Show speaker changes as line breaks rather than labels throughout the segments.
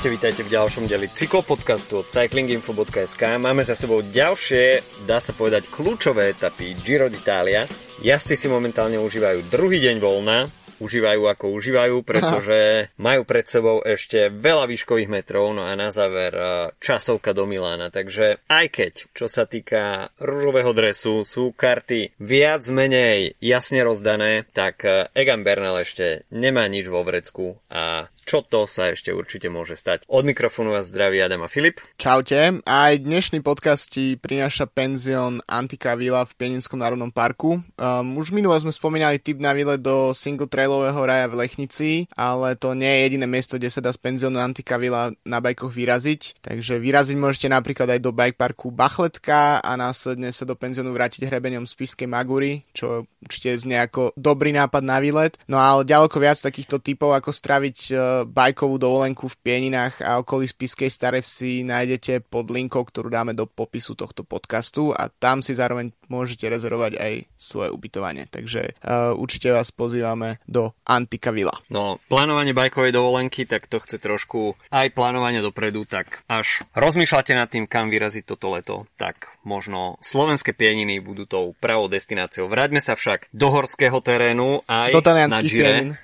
Čaute, vítajte v ďalšom deli cyklopodcastu od cyclinginfo.sk. Máme za sebou ďalšie, dá sa povedať, kľúčové etapy Giro d'Italia. Jazdci si momentálne užívajú druhý deň voľna, užívajú ako užívajú, pretože majú pred sebou ešte veľa výškových metrov, no a na záver e, časovka do Milána. Takže aj keď, čo sa týka rúžového dresu, sú karty viac menej jasne rozdané, tak e, Egan Bernal ešte nemá nič vo vrecku a čo to sa ešte určite môže stať. Od mikrofónu vás zdraví Adam a Filip.
Čaute. Aj dnešný podcast ti prináša penzión Antika Villa v Pieninskom národnom parku. Um, už minule sme spomínali tip na výlet do single trailového raja v Lechnici, ale to nie je jediné miesto, kde sa dá z penziónu Antika Villa na bajkoch vyraziť. Takže vyraziť môžete napríklad aj do bike parku Bachletka a následne sa do penziónu vrátiť hrebeňom z Piskej Magury, čo určite znie ako dobrý nápad na výlet. No ale ďaleko viac takýchto typov, ako straviť uh, bajkovú dovolenku v Pieninách a okolí Spiskej Starevsi nájdete pod linkou, ktorú dáme do popisu tohto podcastu a tam si zároveň môžete rezervovať aj svoje ubytovanie. Takže uh, určite vás pozývame do Antika Villa.
No, plánovanie bajkovej dovolenky, tak to chce trošku aj plánovanie dopredu, tak až rozmýšľate nad tým, kam vyraziť toto leto, tak možno slovenské pieniny budú tou pravou destináciou. Vráťme sa však do horského terénu aj
do na Gire.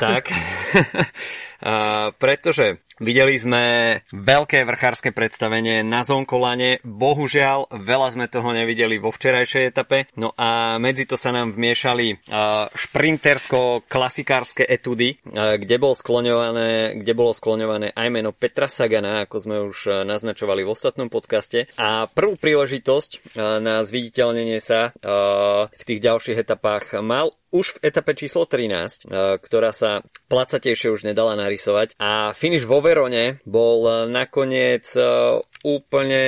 Tak. Uh, pretože videli sme veľké vrchárske predstavenie na Zonkolane, bohužiaľ veľa sme toho nevideli vo včerajšej etape, no a medzi to sa nám vmiešali uh, šprintersko-klasikárske etudy, uh, kde, bol skloňované, kde bolo skloňované aj meno Petra Sagana, ako sme už naznačovali v ostatnom podcaste a prvú príležitosť uh, na zviditeľnenie sa uh, v tých ďalších etapách mal už v etape číslo 13, e, ktorá sa placatejšie už nedala narysovať. A finish vo Verone bol nakoniec e, úplne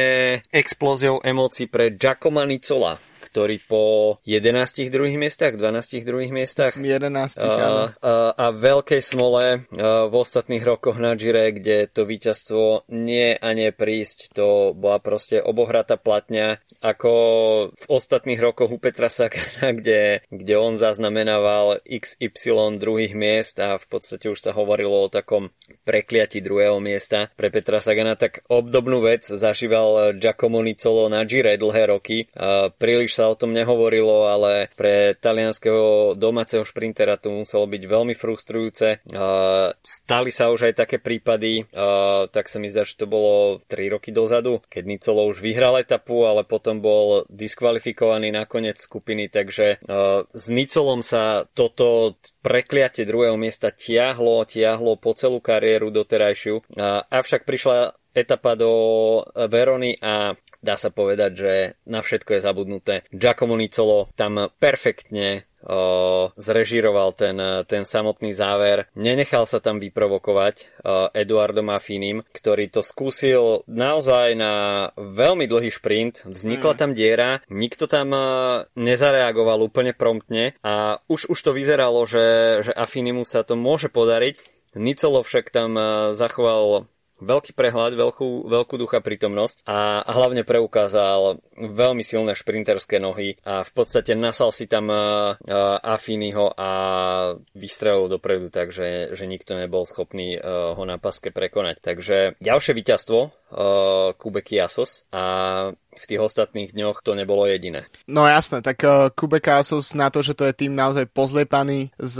explóziou. emócií pre Giacomo Nicola ktorý po 11 druhých miestach, 12 druhých miestach
11,
a, a, a veľkej smole a, v ostatných rokoch na Gire, kde to víťazstvo nie a nie prísť, to bola proste obohratá platňa, ako v ostatných rokoch u Petra Sakana, kde, kde on zaznamenával XY druhých miest a v podstate už sa hovorilo o takom prekliati druhého miesta pre Petra Sagana, tak obdobnú vec zažíval Giacomo Nicolo na Gire dlhé roky. A príliš sa o tom nehovorilo, ale pre talianského domáceho šprintera to muselo byť veľmi frustrujúce. Stali sa už aj také prípady, tak sa mi zdá, že to bolo 3 roky dozadu, keď Nicolo už vyhral etapu, ale potom bol diskvalifikovaný na koniec skupiny, takže s Nicolom sa toto prekliatie druhého miesta tiahlo, tiahlo po celú kariéru doterajšiu. Avšak prišla etapa do Verony a dá sa povedať, že na všetko je zabudnuté. Giacomo Nicolo tam perfektne o, zrežíroval ten, ten samotný záver. Nenechal sa tam vyprovokovať o, Eduardom Affinim, ktorý to skúsil naozaj na veľmi dlhý šprint. Vznikla mm. tam diera, nikto tam nezareagoval úplne promptne a už, už to vyzeralo, že, že Affinimu sa to môže podariť. Nicolo však tam zachoval veľký prehľad, veľkú, veľkú ducha prítomnosť a, hlavne preukázal veľmi silné šprinterské nohy a v podstate nasal si tam uh, Afiniho a vystrelil dopredu, takže že nikto nebol schopný uh, ho na paske prekonať. Takže ďalšie víťazstvo uh, Kubeky Asos a v tých ostatných dňoch to nebolo jediné.
No jasné, tak uh, Kubeka Asos na to, že to je tým naozaj pozlepaný z,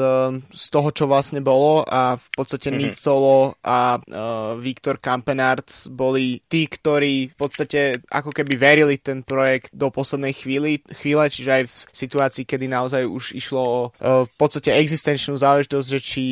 z toho, čo vlastne bolo a v podstate mm-hmm. Nicolo a uh, Viktor Kampenarts boli tí, ktorí v podstate ako keby verili ten projekt do poslednej chvíli, chvíle, čiže aj v situácii, kedy naozaj už išlo o uh, v podstate existenčnú záležitosť, že či,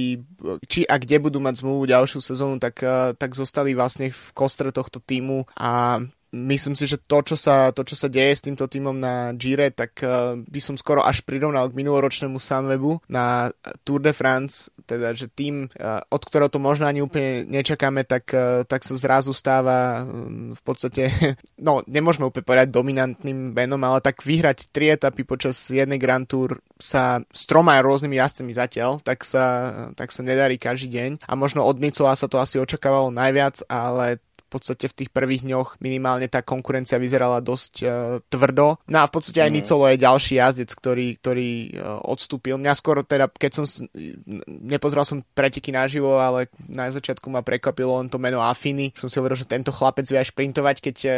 či a kde budú mať zmluvu ďalšiu sezónu, tak, uh, tak zostali vlastne v kostre tohto týmu a myslím si, že to, čo sa, to, čo sa deje s týmto týmom na Gire, tak uh, by som skoro až prirovnal k minuloročnému Sunwebu na Tour de France, teda, že tým, uh, od ktorého to možno ani úplne nečakáme, tak, uh, tak sa zrazu stáva um, v podstate, no, nemôžeme úplne povedať dominantným benom, ale tak vyhrať tri etapy počas jednej Grand Tour sa s troma rôznymi jazdcami zatiaľ, tak sa, tak sa nedarí každý deň. A možno od Nicola sa to asi očakávalo najviac, ale podstate v tých prvých dňoch minimálne tá konkurencia vyzerala dosť uh, tvrdo. No a v podstate aj mm. Nicolo je ďalší jazdec, ktorý, ktorý uh, odstúpil. Mňa skoro teda, keď som nepozeral som preteky naživo, ale na začiatku ma prekvapilo len to meno Afiny. Som si hovoril, že tento chlapec vie aj šprintovať, keď uh,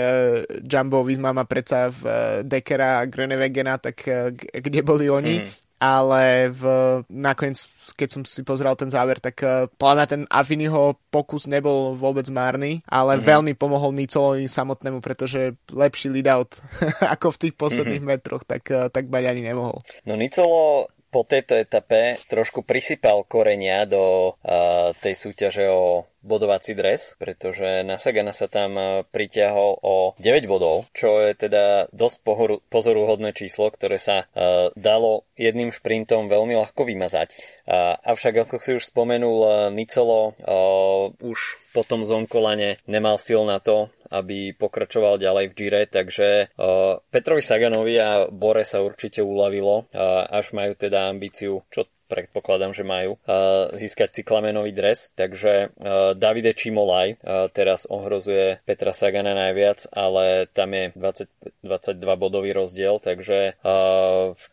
Jumbo Visma má predsa v uh, Dekera a Grenevegena, tak uh, kde boli oni. Mm ale v, nakoniec, keď som si pozrel ten záver, tak uh, podľa ten Aviniho pokus nebol vôbec márny, ale mm-hmm. veľmi pomohol Nicolovi samotnému, pretože lepší lead out ako v tých posledných mm-hmm. metroch, tak, uh, tak Baď ani nemohol.
No Nicolo po tejto etape trošku prisypal korenia do uh, tej súťaže o bodovací dres, pretože na Sagana sa tam pritiahol o 9 bodov, čo je teda dosť pohoru, pozoruhodné číslo, ktoré sa uh, dalo jedným šprintom veľmi ľahko vymazať. Uh, avšak, ako si už spomenul, uh, Nicolo uh, už po tom zonkolane nemal sil na to, aby pokračoval ďalej v Gire, takže uh, Petrovi Saganovi a Bore sa určite uľavilo, až majú teda ambíciu, čo predpokladám, že majú, získať cyklamenový dres. Takže uh, Davide Čimolaj uh, teraz ohrozuje Petra Sagana najviac, ale tam je 20, 22 bodový rozdiel, takže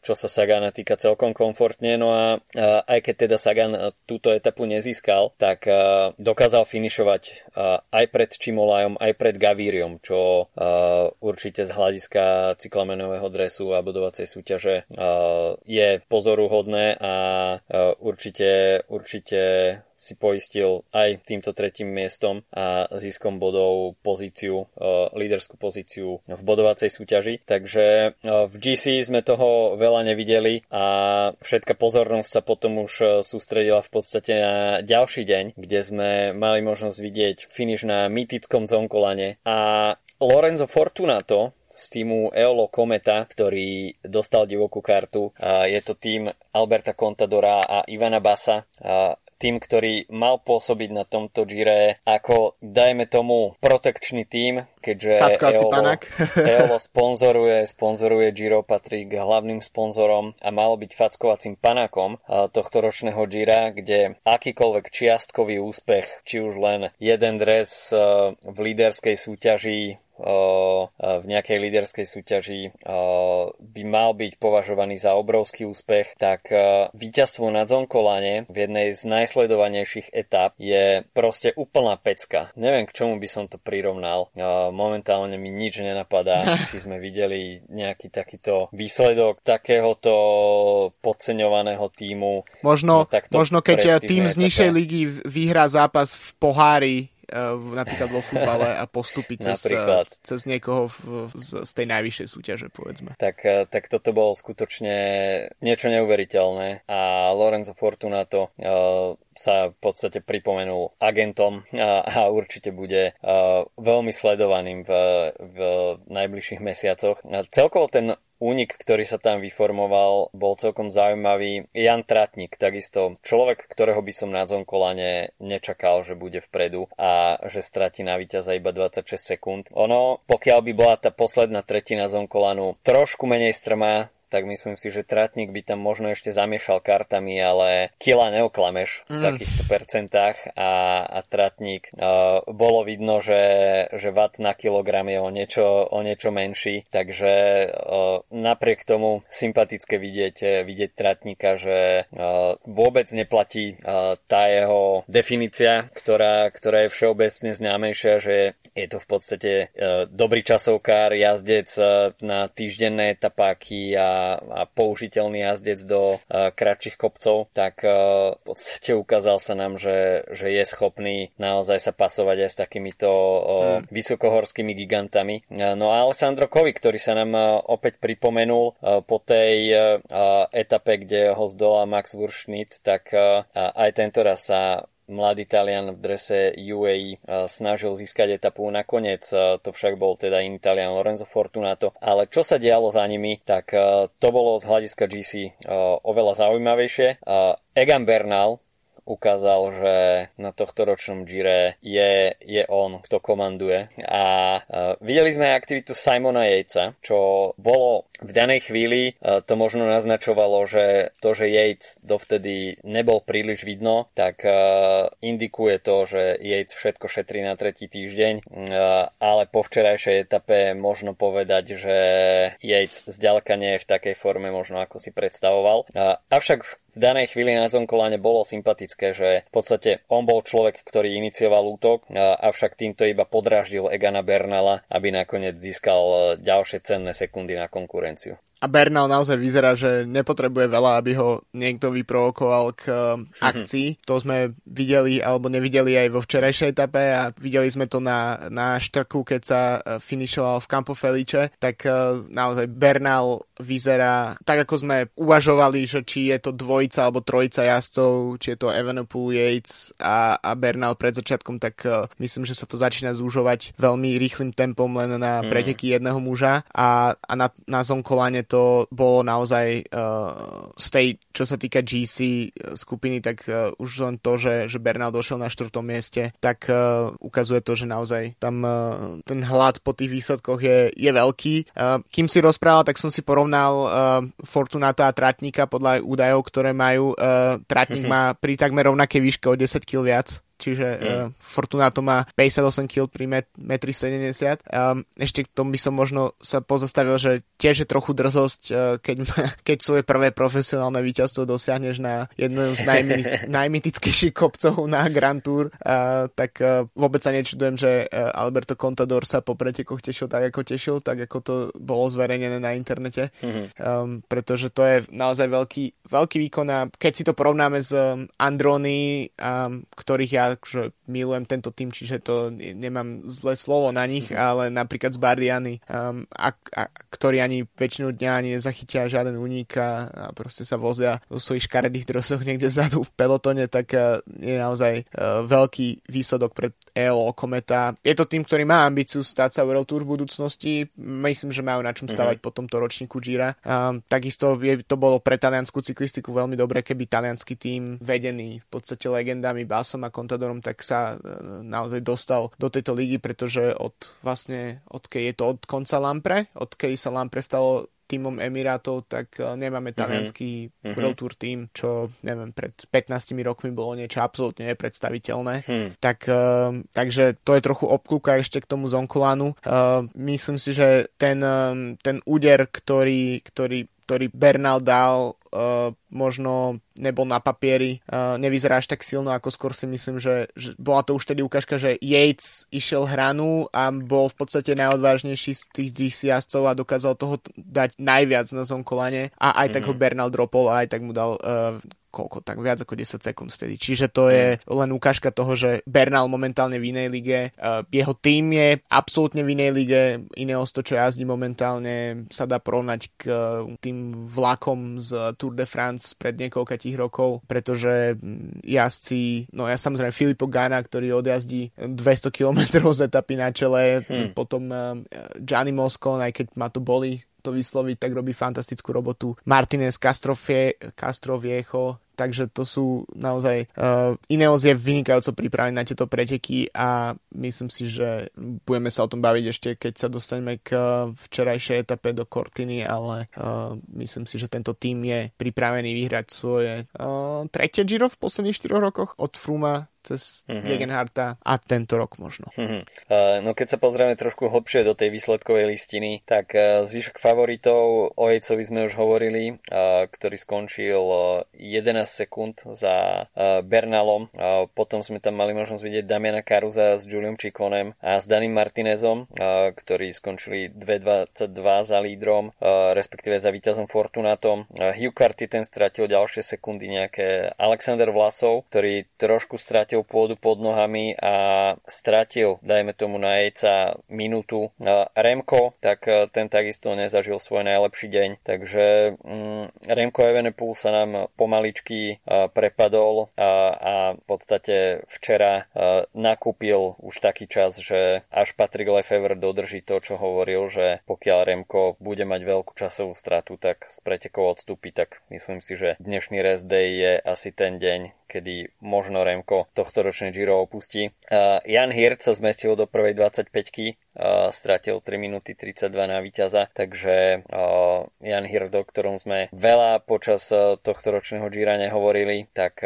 čo sa Sagana týka celkom komfortne. No a aj keď teda Sagan túto etapu nezískal, tak dokázal finišovať aj pred Čimolajom, aj pred Gavíriom, čo určite z hľadiska cyklamenového dresu a bodovacej súťaže je pozoruhodné a určite, určite si poistil aj týmto tretím miestom a získom bodov pozíciu, líderskú pozíciu v bodovacej súťaži. Takže v GC sme toho veľa nevideli a všetka pozornosť sa potom už sústredila v podstate na ďalší deň, kde sme mali možnosť vidieť finish na mytickom zonkolane a Lorenzo Fortunato z týmu Eolo Kometa, ktorý dostal divokú kartu. Je to tým Alberta Contadora a Ivana Basa tým, ktorý mal pôsobiť na tomto Gire ako, dajme tomu, protekčný tým, keďže Eolo, Eolo sponzoruje, sponzoruje Giro, patrí k hlavným sponzorom a malo byť fackovacím panákom tohto ročného Gira, kde akýkoľvek čiastkový úspech, či už len jeden dres v líderskej súťaži v nejakej líderskej súťaži by mal byť považovaný za obrovský úspech, tak víťazstvo na Zonkolane v jednej z najsledovanejších etap je proste úplná pecka. Neviem, k čomu by som to prirovnal. Momentálne mi nič nenapadá, či sme videli nejaký takýto výsledok takéhoto podceňovaného týmu.
Možno, no, možno keď tým z nižšej ligy vyhrá zápas v pohári napríklad vo futbale a postúpiť cez, eh, cez niekoho v, z, z tej najvyššej súťaže, povedzme.
Tak, eh, tak toto bolo skutočne niečo neuveriteľné a Lorenzo Fortunato sa v podstate pripomenul agentom a, a určite bude uh, veľmi sledovaným v, v najbližších mesiacoch. A celkovo ten únik, ktorý sa tam vyformoval, bol celkom zaujímavý. Jan Tratnik, takisto človek, ktorého by som na Zonkolane nečakal, že bude vpredu a že stratí na víťaza iba 26 sekúnd. Ono, pokiaľ by bola tá posledná tretina Zonkolanu trošku menej strmá, tak myslím si, že Tratník by tam možno ešte zamiešal kartami, ale kila neoklameš v mm. takýchto percentách a, a Tratník uh, bolo vidno, že, že watt na kilogram je o niečo, o niečo menší, takže uh, napriek tomu sympatické vidieť, vidieť Tratníka, že uh, vôbec neplatí uh, tá jeho definícia, ktorá, ktorá je všeobecne známejšia, že je to v podstate uh, dobrý časovkár, jazdec uh, na týždenné etapáky a a použiteľný jazdec do uh, kratších kopcov, tak uh, v podstate ukázal sa nám, že, že je schopný naozaj sa pasovať aj s takýmito uh, hmm. vysokohorskými gigantami. No a Alessandro Kovi, ktorý sa nám opäť pripomenul po tej etape, kde ho zdola Max Wurschnitt, tak aj tento raz sa mladý Talian v drese UAE snažil získať etapu. Nakoniec to však bol teda iný Talian Lorenzo Fortunato. Ale čo sa dialo za nimi, tak to bolo z hľadiska GC oveľa zaujímavejšie. Egan Bernal ukázal, že na tohto ročnom Gire je, je on, kto komanduje a videli sme aktivitu Simona Yatesa, čo bolo v danej chvíli, uh, to možno naznačovalo, že to, že Yates dovtedy nebol príliš vidno, tak uh, indikuje to, že Yates všetko šetrí na tretí týždeň, uh, ale po včerajšej etape možno povedať, že Yates zďaleka nie je v takej forme možno ako si predstavoval. Avšak v danej chvíli na Zonkolane bolo sympatické, že v podstate on bol človek, ktorý inicioval útok, avšak týmto iba podráždil Egana Bernala, aby nakoniec získal ďalšie cenné sekundy na konkurenciu
a Bernal naozaj vyzerá, že nepotrebuje veľa, aby ho niekto vyprovokoval k mm-hmm. akcii. To sme videli alebo nevideli aj vo včerajšej etape a videli sme to na, na štrku, keď sa e, finišoval v Campo Felice, tak uh, naozaj Bernal vyzerá tak, ako sme uvažovali, že či je to dvojica alebo trojica jazdcov, či je to Evenepoel Yates a, a Bernal pred začiatkom, tak uh, myslím, že sa to začína zúžovať veľmi rýchlým tempom len na mm. preteky jedného muža a, a na, na Zonkolane to bolo naozaj uh, z tej, čo sa týka GC uh, skupiny, tak uh, už len to, že, že Bernal došiel na štvrtom mieste, tak uh, ukazuje to, že naozaj tam uh, ten hlad po tých výsledkoch je, je veľký. Uh, kým si rozprával, tak som si porovnal uh, Fortunata a Tratníka podľa údajov, ktoré majú. Uh, Tratník má pri takmer rovnakej výške o 10 kg viac čiže mm. uh, Fortunato má 58 kg pri 1,70 m. Um, ešte k tomu by som možno sa pozastavil, že tiež je trochu drzosť, uh, keď, keď svoje prvé profesionálne víťazstvo dosiahneš na jednom z najmytickejších kopcov na Grand Tour, uh, tak uh, vôbec sa nečudujem, že uh, Alberto Contador sa po pretekoch tešil tak, ako tešil, tak ako to bolo zverejnené na internete, mm-hmm. um, pretože to je naozaj veľký, veľký výkon a keď si to porovnáme s um, Androny, um, ktorých ja akože milujem tento tým, čiže to nemám zlé slovo na nich, mm-hmm. ale napríklad z Bardiany, um, a, a, ktorí ani väčšinu dňa ani nezachytia žiaden únik a, a proste sa vozia vo svojich škaredých drosoch niekde vzadu v pelotone, tak uh, je naozaj uh, veľký výsledok pre ELO Kometa. Je to tým, ktorý má ambíciu stať sa World Tour v budúcnosti. Myslím, že majú na čom stavať mm-hmm. po tomto ročníku Gira. Um, takisto je, to bolo pre taliansku cyklistiku veľmi dobre, keby talianský tým vedený v podstate legendami Basom a Contador Salvadorom, tak sa e, naozaj dostal do tejto ligy, pretože od vlastne, odkedy je to od konca Lampre, odkedy sa Lampre stalo týmom Emirátov, tak e, nemáme mhm. talianský mm-hmm. World Tour tým, čo neviem, pred 15 rokmi bolo niečo absolútne nepredstaviteľné. Mm. Tak, uh, takže to je trochu obklúka ešte k tomu Zonkulanu. Uh, myslím si, že ten, um, ten úder, ktorý, ktorý ktorý Bernal dal, uh, možno nebol na papieri, uh, nevyzerá až tak silno, ako skôr si myslím, že, že bola to už tedy ukážka, že Yates išiel hranu a bol v podstate najodvážnejší z tých GC jazdcov a dokázal toho dať najviac na zonkolane a aj mm-hmm. tak ho mhm. Bernal dropol a aj tak mu dal uh, koľko, tak viac ako 10 sekúnd vtedy. Čiže to je len ukážka toho, že Bernal momentálne v inej lige, uh, jeho tým je absolútne v inej lige, Ineos to, čo jazdí momentálne, sa dá porovnať k uh, tým vlakom z Tour de France pred niekoľkých rokov, pretože mm, jazdci, no ja samozrejme Filippo Gana, ktorý odjazdí 200 km z etapy na čele, hmm. potom uh, Gianni Moscon, aj keď ma to boli to vysloviť, tak robí fantastickú robotu. Martinez Castrovie, Castroviecho, takže to sú naozaj uh, Ineos je vynikajúco pripravený na tieto preteky a myslím si, že budeme sa o tom baviť ešte, keď sa dostaneme k uh, včerajšej etape do Cortiny, ale uh, myslím si, že tento tým je pripravený vyhrať svoje uh, tretie Giro v posledných 4 rokoch od Fruma cez mm-hmm. Gegenharta a tento rok možno. Mm-hmm.
Uh, no keď sa pozrieme trošku hlbšie do tej výsledkovej listiny, tak uh, zvyšok favoritov o Jejcovi sme už hovorili, uh, ktorý skončil uh, 11 sekúnd za Bernalom. Potom sme tam mali možnosť vidieť Damiana Karuza s Julium Chikonem a s Danim Martinezom, ktorí skončili 2.22 za lídrom, respektíve za víťazom Fortunatom. Hugh Carty ten stratil ďalšie sekundy nejaké Alexander Vlasov, ktorý trošku stratil stratil pôdu pod nohami a stratil, dajme tomu na jejca, minútu. Remko, tak e, ten takisto nezažil svoj najlepší deň, takže mm, Remko Evenepoel sa nám pomaličky uh, prepadol a, a v podstate včera uh, nakúpil už taký čas, že až Patrick Lefevre dodrží to, čo hovoril, že pokiaľ Remko bude mať veľkú časovú stratu, tak z pretekov odstúpi, tak myslím si, že dnešný rest day je asi ten deň, kedy možno Remko tohto ročné Giro opustí. Uh, Jan Hirt sa zmestil do prvej 25 stratil 3 minúty 32 na víťaza, takže Jan Hird, o ktorom sme veľa počas tohto ročného Gira nehovorili, tak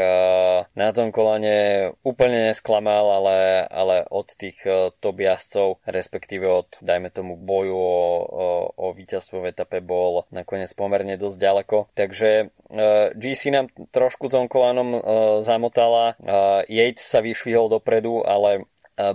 na tom kolane úplne nesklamal, ale, ale od tých top jazdcov, respektíve od, dajme tomu, boju o, o, o víťazstvo v etape bol nakoniec pomerne dosť ďaleko. Takže GC nám trošku zonkolanom zamotala, Yates sa vyšvihol dopredu, ale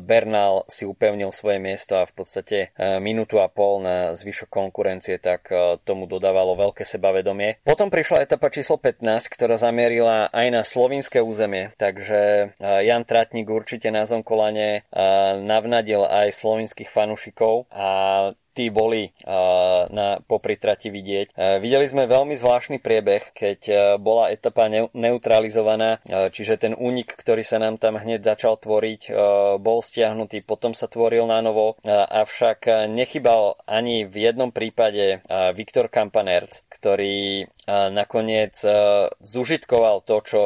Bernal si upevnil svoje miesto a v podstate e, minútu a pol na zvyšok konkurencie, tak e, tomu dodávalo veľké sebavedomie. Potom prišla etapa číslo 15, ktorá zamierila aj na slovinské územie, takže e, Jan Tratník určite na Zonkolane navnadil aj slovinských fanúšikov a tí boli uh, na popri vidieť. Uh, videli sme veľmi zvláštny priebeh, keď uh, bola etapa ne- neutralizovaná, uh, čiže ten únik, ktorý sa nám tam hneď začal tvoriť, uh, bol stiahnutý, potom sa tvoril na novo, uh, avšak nechybal ani v jednom prípade uh, Viktor Kampanerc, ktorý uh, nakoniec uh, zužitkoval to, čo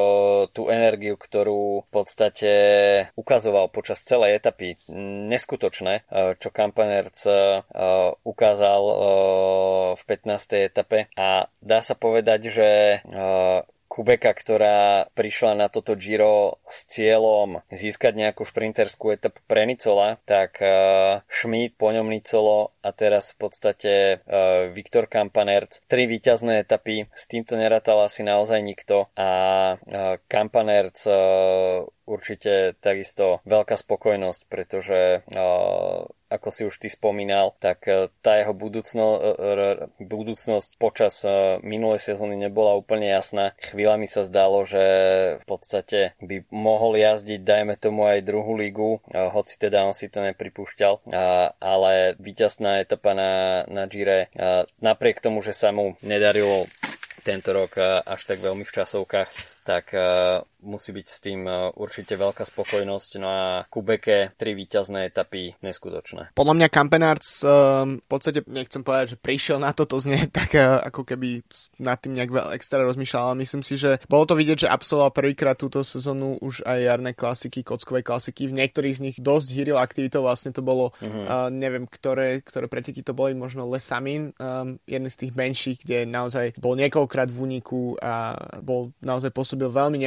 tú energiu, ktorú v podstate ukazoval počas celej etapy. Neskutočné, uh, čo Kampanerc uh, ukázal v 15. etape a dá sa povedať, že Kubeka, ktorá prišla na toto Giro s cieľom získať nejakú šprinterskú etapu pre Nicola, tak uh, Schmidt, po ňom Nicolo a teraz v podstate uh, Viktor Kampanerc. Tri víťazné etapy, s týmto nerátal asi naozaj nikto a uh, Kampanerc určite takisto veľká spokojnosť, pretože ako si už ty spomínal, tak e, tá jeho budúcno, e, budúcnosť počas e, minulej sezóny nebola úplne jasná. Chvíľami sa zdalo, že v podstate by mohol jazdiť, dajme tomu aj druhú ligu, hoci teda on si to nepripúšťal, ale víťazná etapa na, na Gire, napriek tomu, že sa mu nedarilo tento rok až tak veľmi v časovkách, tak musí byť s tým e, určite veľká spokojnosť. No a Kubeke, tri víťazné etapy, neskutočné.
Podľa mňa Kampenarts um, v podstate, nechcem povedať, že prišiel na toto znie tak uh, ako keby nad tým nejak veľa extra rozmýšľal, ale myslím si, že bolo to vidieť, že absolvoval prvýkrát túto sezónu už aj jarné klasiky, kockovej klasiky. V niektorých z nich dosť hýril aktivitou, vlastne to bolo, uh-huh. uh, neviem, ktoré, ktoré preteky to boli, možno Lesamin, um, jeden z tých menších, kde naozaj bol niekoľkrát v úniku a bol naozaj pôsobil veľmi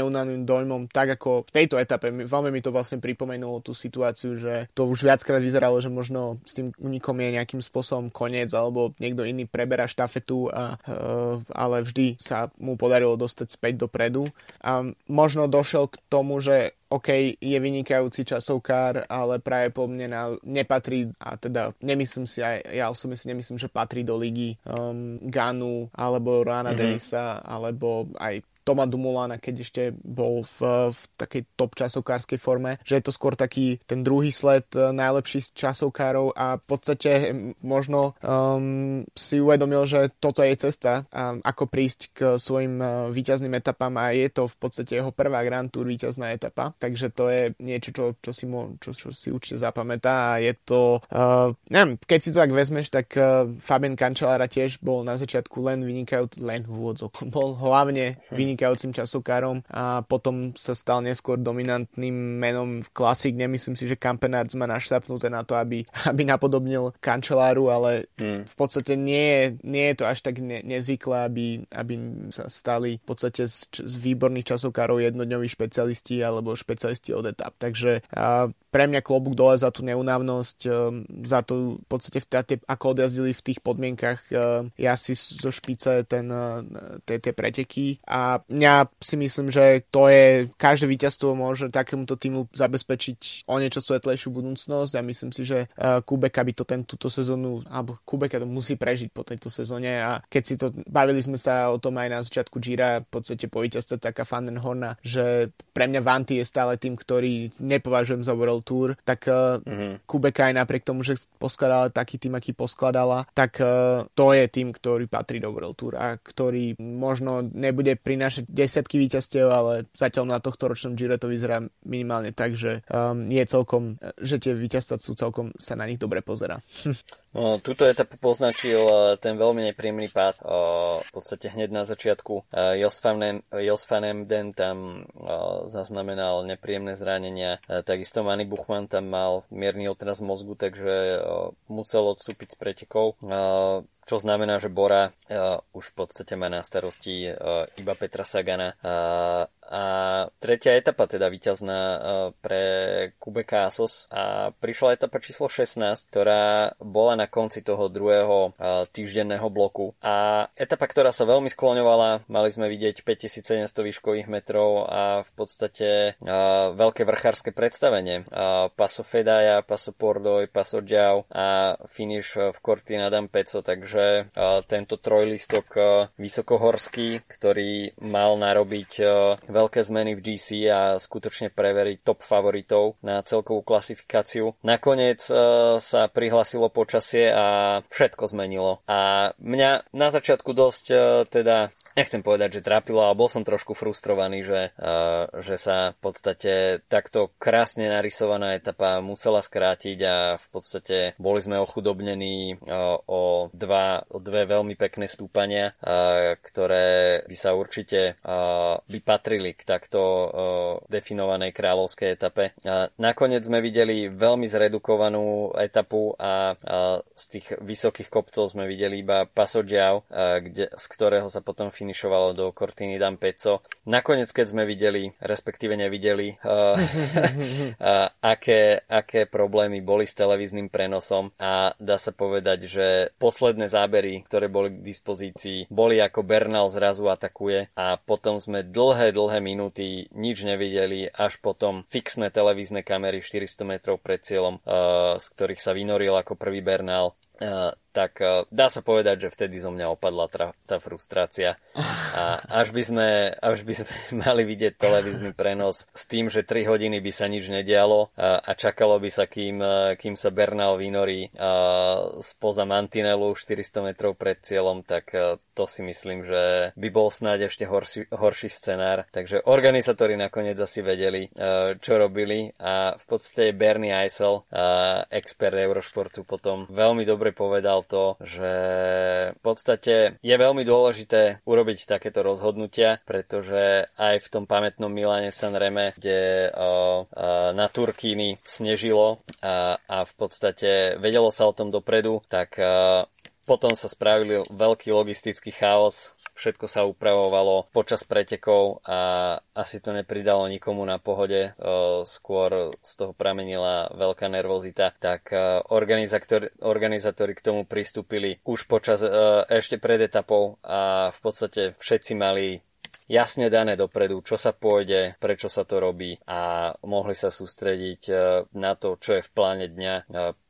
dojmom, tak ako v tejto etape. Veľmi mi to vlastne pripomenulo tú situáciu, že to už viackrát vyzeralo, že možno s tým unikom je nejakým spôsobom koniec, alebo niekto iný preberá štafetu, a, uh, ale vždy sa mu podarilo dostať späť dopredu. A možno došiel k tomu, že OK, je vynikajúci časovkár, ale práve po mne na, nepatrí, a teda nemyslím si, aj ja osobne si nemyslím, že patrí do ligy um, Ganu, alebo Rana mm-hmm. Denisa, alebo aj Toma Dumulana, keď ešte bol v, v takej top časovkárskej forme, že je to skôr taký ten druhý sled eh, najlepších časovkárov a v podstate možno um, si uvedomil, že toto je cesta, um, ako prísť k svojim uh, víťazným etapám a je to v podstate jeho prvá Grand Tour víťazná etapa, takže to je niečo, čo, čo, si, mo, čo, čo si určite zapamätá a je to, uh, neviem, keď si to tak vezmeš, tak uh, Fabian Cancellara tiež bol na začiatku len vynikajúci, len v úvodzok, bol hlavne vynikajúci vynikajúcim časokárom a potom sa stal neskôr dominantným menom v klasik. Nemyslím si, že Kampenards má našľapnuté na to, aby, aby napodobnil kanceláru, ale hmm. v podstate nie je, nie je to až tak ne, nezvyklé, aby, aby sa stali v podstate z, z výborných časokárov jednodňoví špecialisti alebo špecialisti od etap. Takže a pre mňa klobúk dole za tú neunávnosť, za to v podstate v tate, ako odjazdili v tých podmienkach ja si zo špice ten, tie, tie preteky a ja si myslím, že to je, každé víťazstvo môže takémuto týmu zabezpečiť o niečo svetlejšiu budúcnosť a myslím si, že uh, Kubeka by to ten túto sezónu, alebo Kubeka to musí prežiť po tejto sezóne a keď si to, bavili sme sa o tom aj na začiatku Gira, v podstate po víťazstve taká Horna, že pre mňa Vanty je stále tým, ktorý nepovažujem za World Tour, tak mm-hmm. Kubeka aj napriek tomu, že poskladala taký tým, aký poskladala, tak uh, to je tým, ktorý patrí do World Tour a ktorý možno nebude prinašať prinášať desiatky víťazstiev, ale zatiaľ na tohto ročnom Giro to vyzerá minimálne tak, že um, je celkom, že tie víťazstva sú celkom sa na nich dobre pozera.
No, túto etapu poznačil eh, ten veľmi nepríjemný pád. Eh, v podstate hneď na začiatku eh, Jos van Emden tam zaznamenal nepríjemné zranenia. Takisto Manny Buchmann tam mal mierny otraz mozgu, takže musel odstúpiť z pretekov čo znamená, že Bora už v podstate má na starosti iba Petra Sagana. A tretia etapa teda víťazná uh, pre Kubeka Asos a prišla etapa číslo 16, ktorá bola na konci toho druhého uh, týždenného bloku. A etapa, ktorá sa veľmi skloňovala, mali sme vidieť 5700 výškových metrov a v podstate uh, veľké vrchárske predstavenie. Paso Fedaja, Paso Pordoj, Paso Giao a finish v Cortina d'Ampezzo, takže že tento trojlistok vysokohorský, ktorý mal narobiť veľké zmeny v GC a skutočne preveriť top favoritov na celkovú klasifikáciu. Nakoniec sa prihlasilo počasie a všetko zmenilo. A mňa na začiatku dosť teda nechcem povedať, že trápilo, ale bol som trošku frustrovaný, že, uh, že sa v podstate takto krásne narysovaná etapa musela skrátiť a v podstate boli sme ochudobnení uh, o, dva, o dve veľmi pekné stúpania, uh, ktoré by sa určite uh, by patrili k takto uh, definovanej kráľovskej etape. Uh, nakoniec sme videli veľmi zredukovanú etapu a uh, z tých vysokých kopcov sme videli iba Paso Giao, uh, kde, z ktorého sa potom finišovalo do Cortiny d'Ampezzo. Nakoniec, keď sme videli, respektíve nevideli, uh, uh, aké, aké problémy boli s televíznym prenosom a dá sa povedať, že posledné zábery, ktoré boli k dispozícii, boli ako Bernal zrazu atakuje a potom sme dlhé, dlhé minúty nič nevideli, až potom fixné televízne kamery 400 metrov pred cieľom, uh, z ktorých sa vynoril ako prvý Bernal. Uh, tak uh, dá sa povedať, že vtedy zo mňa opadla tá, tá frustrácia. A až by, sme, až by sme mali vidieť televízny prenos s tým, že 3 hodiny by sa nič nedialo a, a čakalo by sa, kým, kým sa Bernal vynorí spoza mantinelu 400 metrov pred cieľom, tak to si myslím, že by bol snáď ešte horší, horší scenár. Takže organizátori nakoniec asi vedeli, čo robili a v podstate Bernie Eisel, expert Eurošportu, potom veľmi dobre povedal, to, že v podstate je veľmi dôležité urobiť takéto rozhodnutia, pretože aj v tom pamätnom Milane Sanreme, kde o, o, na Turkíny snežilo a, a v podstate vedelo sa o tom dopredu, tak o, potom sa spravil veľký logistický chaos všetko sa upravovalo počas pretekov a asi to nepridalo nikomu na pohode, skôr z toho pramenila veľká nervozita, tak organizátori k tomu pristúpili už počas ešte pred etapou a v podstate všetci mali jasne dané dopredu, čo sa pôjde, prečo sa to robí a mohli sa sústrediť na to, čo je v pláne dňa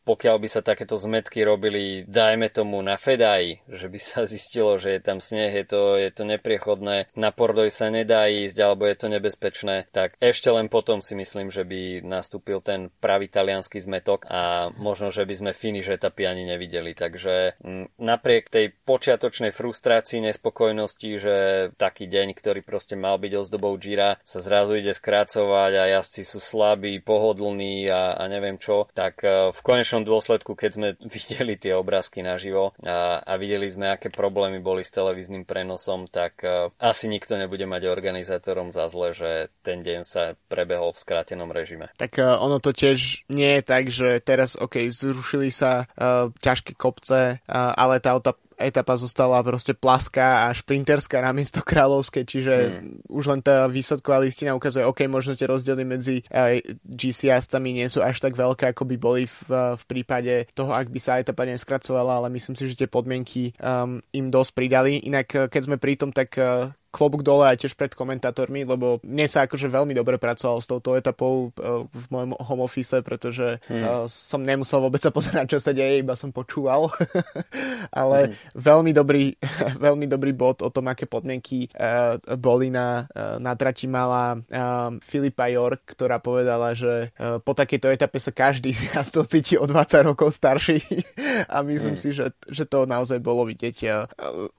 pokiaľ by sa takéto zmetky robili, dajme tomu na Fedaji, že by sa zistilo, že je tam sneh, je to, je to nepriechodné, na Pordoj sa nedá ísť, alebo je to nebezpečné, tak ešte len potom si myslím, že by nastúpil ten pravý talianský zmetok a možno, že by sme finish etapy ani nevideli. Takže m, napriek tej počiatočnej frustrácii, nespokojnosti, že taký deň, ktorý proste mal byť ozdobou Gira, sa zrazu ide skrácovať a jazdci sú slabí, pohodlní a, a neviem čo, tak e, v konečnom konečnom dôsledku, keď sme videli tie obrázky naživo a, a videli sme, aké problémy boli s televíznym prenosom, tak uh, asi nikto nebude mať organizátorom za zle, že ten deň sa prebehol v skrátenom režime.
Tak uh, ono to tiež nie je tak, že teraz, ok, zrušili sa uh, ťažké kopce, uh, ale tá etapa zostala proste plaská a šprinterská namiesto kráľovskej, čiže hmm. už len tá výsledková listina ukazuje, OK, možno tie rozdiely medzi eh, GC jazdcami nie sú až tak veľké, ako by boli v, uh, v prípade toho, ak by sa etapa neskracovala, ale myslím si, že tie podmienky um, im dosť pridali. Inak, uh, keď sme pri tom, tak klobúk dole aj tiež pred komentátormi, lebo mne sa akože veľmi dobre pracoval s touto etapou uh, v mojom home office, pretože hmm. uh, som nemusel vôbec sa pozerať, čo sa deje, iba som počúval. Ale hmm. veľmi, dobrý, veľmi dobrý bod o tom, aké podmienky uh, boli na, na trati mala Filipa York, ktorá povedala, že po takejto etape sa každý z nás to cíti o 20 rokov starší a myslím hmm. si, že, že to naozaj bolo vidieť.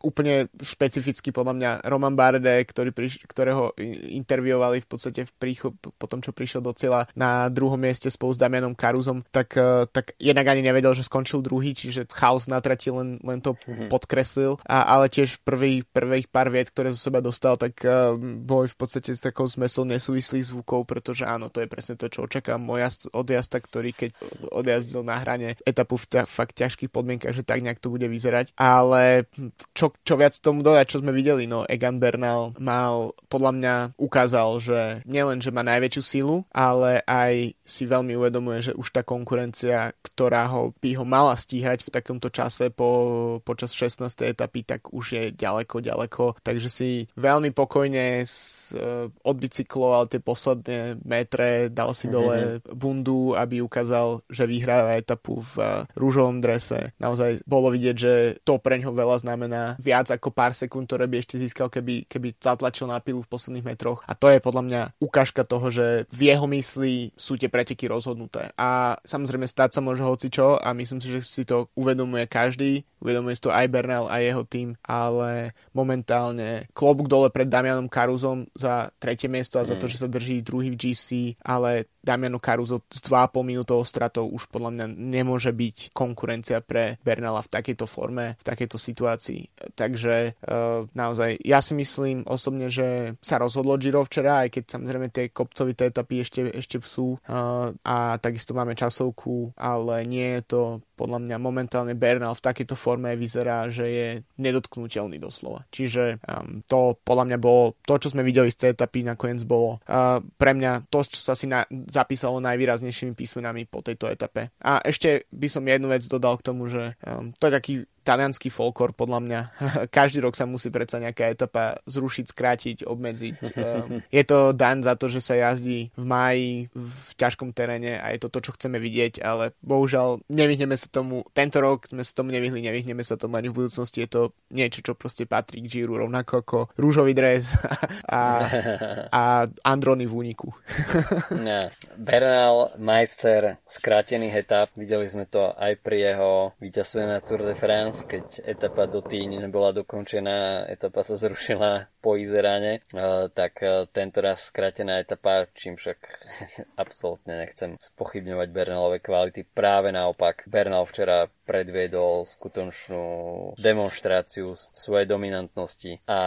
Úplne špecificky podľa mňa Roman Barde, ktorý priš- ktorého interviovali v podstate v príchod, po tom, čo prišiel do cieľa na druhom mieste spolu s Damianom Karuzom, tak, uh, tak jednak ani nevedel, že skončil druhý, čiže chaos na trati len, len to mm-hmm. podkreslil. A, ale tiež prvý, prvých pár viet, ktoré zo seba dostal, tak uh, boli v podstate s takou zmesou nesúvislých zvukov, pretože áno, to je presne to, čo očakám môj od jazda, ktorý keď odjazdil na hrane etapu v ta, fakt ťažkých podmienkach, že tak nejak to bude vyzerať. Ale čo, čo viac tomu dodať, čo sme videli, no Egan Bernal mal, podľa mňa ukázal, že nielen, že má najväčšiu silu, ale aj si veľmi uvedomuje, že už tá konkurencia, ktorá ho by ho mala stíhať v takomto čase po, počas 16. etapy, tak už je ďaleko, ďaleko. Takže si veľmi pokojne s, uh, odbicykloval tie posledné metre, dal si mm-hmm. dole bundu, aby ukázal, že vyhráva etapu v uh, rúžovom drese. Naozaj bolo vidieť, že to pre ňo veľa znamená viac ako pár sekúnd, ktoré by ešte získal, keby, keby zatlačil na pilu v posledných metroch. A to je podľa mňa ukážka toho, že v jeho mysli sú tie preteky rozhodnuté. A samozrejme stať sa môže hoci čo a myslím si, že si to uvedomuje každý, uvedomuje si to aj Bernal a jeho tým, ale momentálne klobúk dole pred Damianom Karuzom za tretie miesto a za to, mm. že sa drží druhý v GC, ale Damiano Caruso s 2,5 minútovou stratou už podľa mňa nemôže byť konkurencia pre Bernala v takejto forme, v takejto situácii. Takže uh, naozaj, ja si myslím osobne, že sa rozhodlo Giro včera, aj keď samozrejme tie kopcovité etapy ešte, ešte sú uh, a takisto máme časovku, ale nie je to podľa mňa momentálne Bernal v takejto forme vyzerá, že je nedotknutelný doslova. Čiže um, to podľa mňa bolo, to čo sme videli z tej etapy nakoniec bolo uh, pre mňa to, čo sa si na, zapísalo najvýraznejšími písmenami po tejto etape. A ešte by som jednu vec dodal k tomu, že um, to je taký talianský folklor, podľa mňa. Každý rok sa musí predsa nejaká etapa zrušiť, skrátiť, obmedziť. Ehm, je to daň za to, že sa jazdí v máji v ťažkom teréne a je to to, čo chceme vidieť, ale bohužiaľ nevyhneme sa tomu, tento rok sme sa tomu nevyhli, nevyhneme sa tomu ani v budúcnosti. Je to niečo, čo proste patrí k Giro, rovnako ako rúžový dres a, a Androny v úniku.
no. Bernal, majster skrátených etap, videli sme to aj pri jeho víťazstve na Tour de France Lens, keď etapa do Týň nebola dokončená, etapa sa zrušila po Izeráne, tak e, tento raz skrátená etapa, čím však absolútne nechcem spochybňovať Bernalové kvality. Práve naopak, Bernal včera predviedol skutočnú demonstráciu svojej dominantnosti. A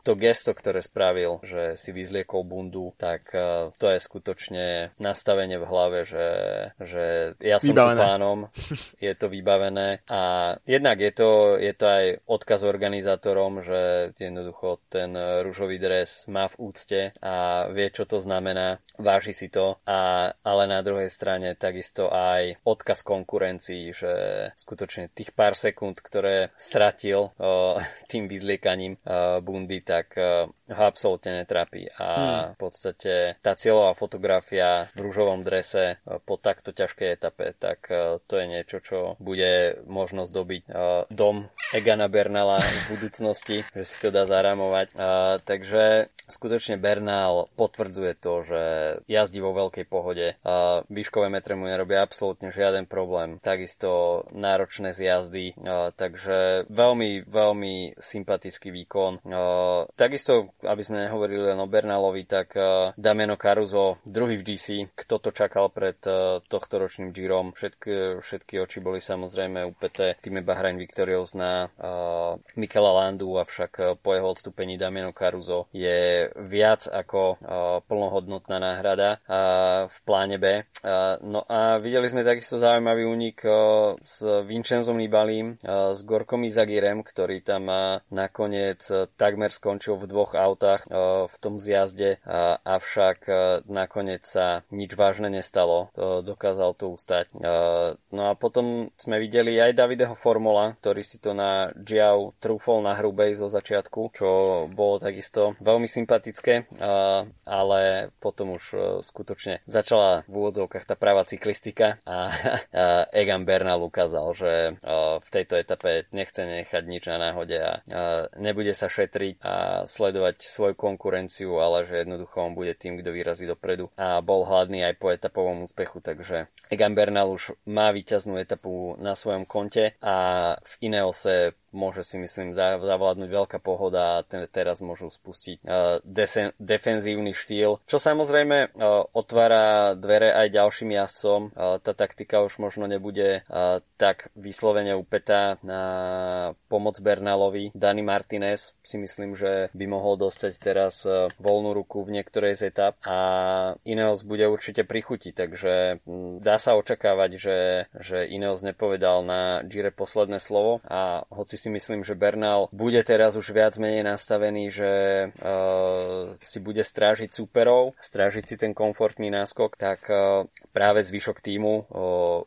to gesto, ktoré spravil, že si vyzliekol bundu, tak e, to je skutočne nastavenie v hlave, že, že ja som vybavené. pánom, je to vybavené. A jednak je to, je to aj odkaz organizátorom, že jednoducho ten rúžový dres má v úcte a vie, čo to znamená, váži si to, a, ale na druhej strane takisto aj odkaz konkurencii, že skutočne tých pár sekúnd, ktoré stratil tým vyzliekaním bundy, tak ho absolútne netrapí. A hmm. v podstate tá cieľová fotografia v rúžovom drese po takto ťažkej etape, tak to je niečo, čo bude možnosť dobiť dom Egana Bernala v budúcnosti, že si to dá zaramovať. Takže skutočne Bernal potvrdzuje to, že jazdí vo veľkej pohode. Výškové metre mu nerobia absolútne žiaden problém. Takisto náročné zjazdy, takže veľmi, veľmi sympatický výkon. Takisto, aby sme nehovorili len o Bernalovi, tak Damiano Caruso, druhý v GC, kto to čakal pred tohto ročným Girom. Všetky, všetky oči boli samozrejme upeté týme Bahrain Victorious na Mikela Landu, avšak po jeho odstúpení Damiano Caruso je viac ako plnohodnotná náhrada v pláne B. No a videli sme takisto zaujímavý únik s Vincenzom Nibalim, s Gorkom Izagirem, ktorý tam nakoniec takmer skončil v dvoch autách v tom zjazde, avšak nakoniec sa nič vážne nestalo. Dokázal to ustať. No a potom sme videli aj Davideho Formula, ktorý si to na Giao trúfol na hrubej zo začiatku, čo bolo takisto veľmi sympatické, ale potom už skutočne začala v úvodzovkách tá práva cyklistika a Egan Bernal ukázal, že v tejto etape nechce nechať nič na náhode a nebude sa šetriť a sledovať svoju konkurenciu, ale že jednoducho on bude tým, kto vyrazí dopredu. A bol hladný aj po etapovom úspechu, takže Egan Bernal už má víťaznú etapu na svojom konte a v Ineose môže si myslím zavládnuť veľká pohoda a ten, teraz môžu spustiť uh, defenzívny štýl, čo samozrejme otvára dvere aj ďalším jasom. Tá taktika už možno nebude tak vyslovene upätá na pomoc Bernalovi. Dani Martinez si myslím, že by mohol dostať teraz voľnú ruku v niektorej z etap a Ineos bude určite prichutiť, takže dá sa očakávať, že, že Ineos nepovedal na Gire posledné slovo a hoci si myslím, že Bernal bude teraz už viac menej nastavený, že uh, si bude strážiť súperov, strážiť si ten komfortný náskok, tak uh, práve zvyšok týmu uh,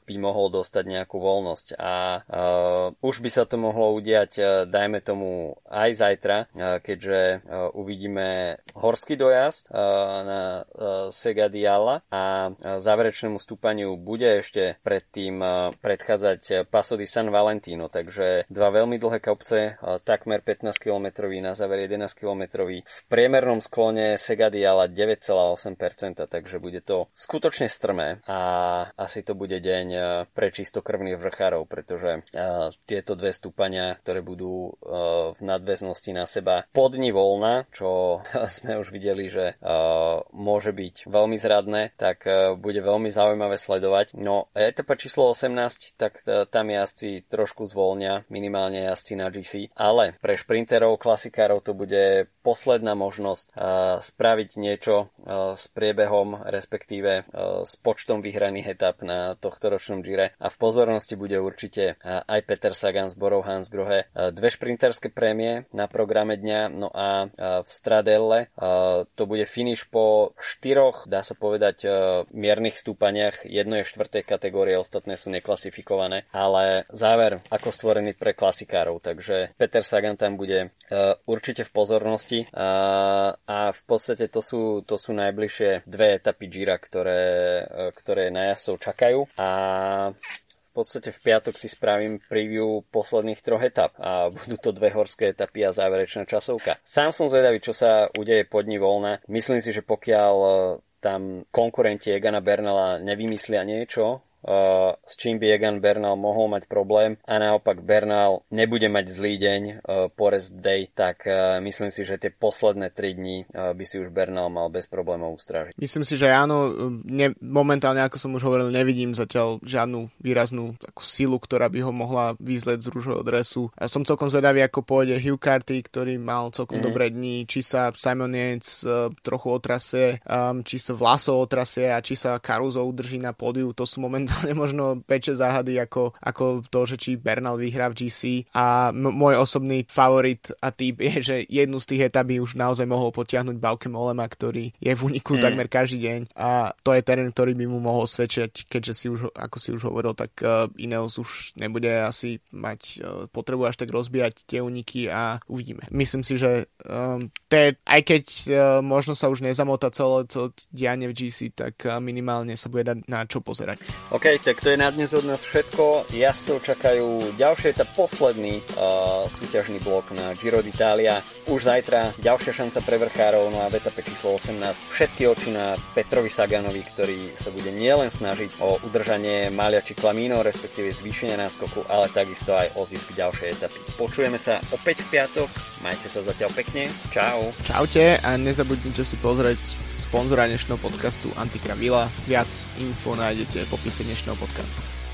by mohol dostať nejakú voľnosť. A uh, už by sa to mohlo udiať, uh, dajme tomu aj zajtra, uh, keďže uh, uvidíme horský dojazd uh, na uh, Sega Diala a uh, záverečnému stúpaniu bude ešte predtým uh, predchádzať Paso di San Valentino, takže dva veľmi dlhé kopce, takmer 15 km na záver 11 km. V priemernom sklone Segadiala 9,8%, takže bude to skutočne strmé a asi to bude deň pre čistokrvných vrchárov, pretože tieto dve stúpania, ktoré budú v nadväznosti na seba pod dní voľna, čo sme už videli, že môže byť veľmi zradné, tak bude veľmi zaujímavé sledovať. No etapa číslo 18, tak tam jazdci trošku zvolnia, minimálne jazdci na GC, ale pre šprinterov, klasikárov to bude posledná možnosť uh, spraviť niečo uh, s priebehom, respektíve uh, s počtom vyhraných etap na tohto ročnom Gire a v pozornosti bude určite aj Peter Sagan z Borov Hans Grohe. Dve šprinterské prémie na programe dňa, no a v Stradelle to bude finish po štyroch, dá sa povedať, miernych stúpaniach. Jedno je štvrtej kategórie, ostatné sú neklasifikované, ale záver ako stvorený pre klasikárov, takže Peter Sagan tam bude uh, určite v pozornosti a v podstate to sú, to sú najbližšie dve etapy Gira, ktoré, uh, ktoré na jazdcov čakajú a v podstate v piatok si spravím preview posledných troch etap a budú to dve horské etapy a záverečná časovka. Sám som zvedavý, čo sa udeje pod dní voľna. Myslím si, že pokiaľ tam konkurenti Egana Bernala nevymyslia niečo, s čím by Egan Bernal mohol mať problém a naopak Bernal nebude mať zlý deň uh, po rest day, tak uh, myslím si, že tie posledné 3 dní by si už Bernal mal bez problémov ustrážiť.
Myslím si, že áno, ne, momentálne, ako som už hovoril, nevidím zatiaľ žiadnu výraznú takú silu, ktorá by ho mohla vyzleť z rúžového dresu. A som celkom zvedavý, ako pôjde Hugh Carty, ktorý mal celkom mm-hmm. dobré dni, či sa Simon Yates uh, trochu otrasie, um, či sa Vlasov otrasie a či sa Caruso udrží na pódiu, to sú momentálne momentálne možno väčšie záhady ako, ako to, že či Bernal vyhrá v GC a m- môj osobný favorit a typ je, že jednu z tých etap už naozaj mohol potiahnuť Bauke Molema, ktorý je v uniku mm. takmer každý deň a to je terén, ktorý by mu mohol svedčiť, keďže si už, ako si už hovoril, tak uh, Ineos už nebude asi mať uh, potrebu až tak rozbíjať tie uniky a uvidíme. Myslím si, že um, te, aj keď uh, možno sa už nezamota celé, celé dianie v GC, tak uh, minimálne sa bude dať na čo pozerať.
OK, tak to je na dnes od nás všetko. Ja sa čakajú ďalšie, tá posledný uh, súťažný blok na Giro d'Italia. Už zajtra ďalšia šanca pre vrchárov, no a v etape číslo 18 všetky oči na Petrovi Saganovi, ktorý sa bude nielen snažiť o udržanie Malia či Klamino, respektíve zvýšenie náskoku, ale takisto aj o zisk ďalšej etapy. Počujeme sa opäť v piatok, majte sa zatiaľ pekne, čau.
Čaute a nezabudnite si pozrieť sponzora dnešného podcastu Antikra Vila. Viac info nájdete v popise dnešného podcastu.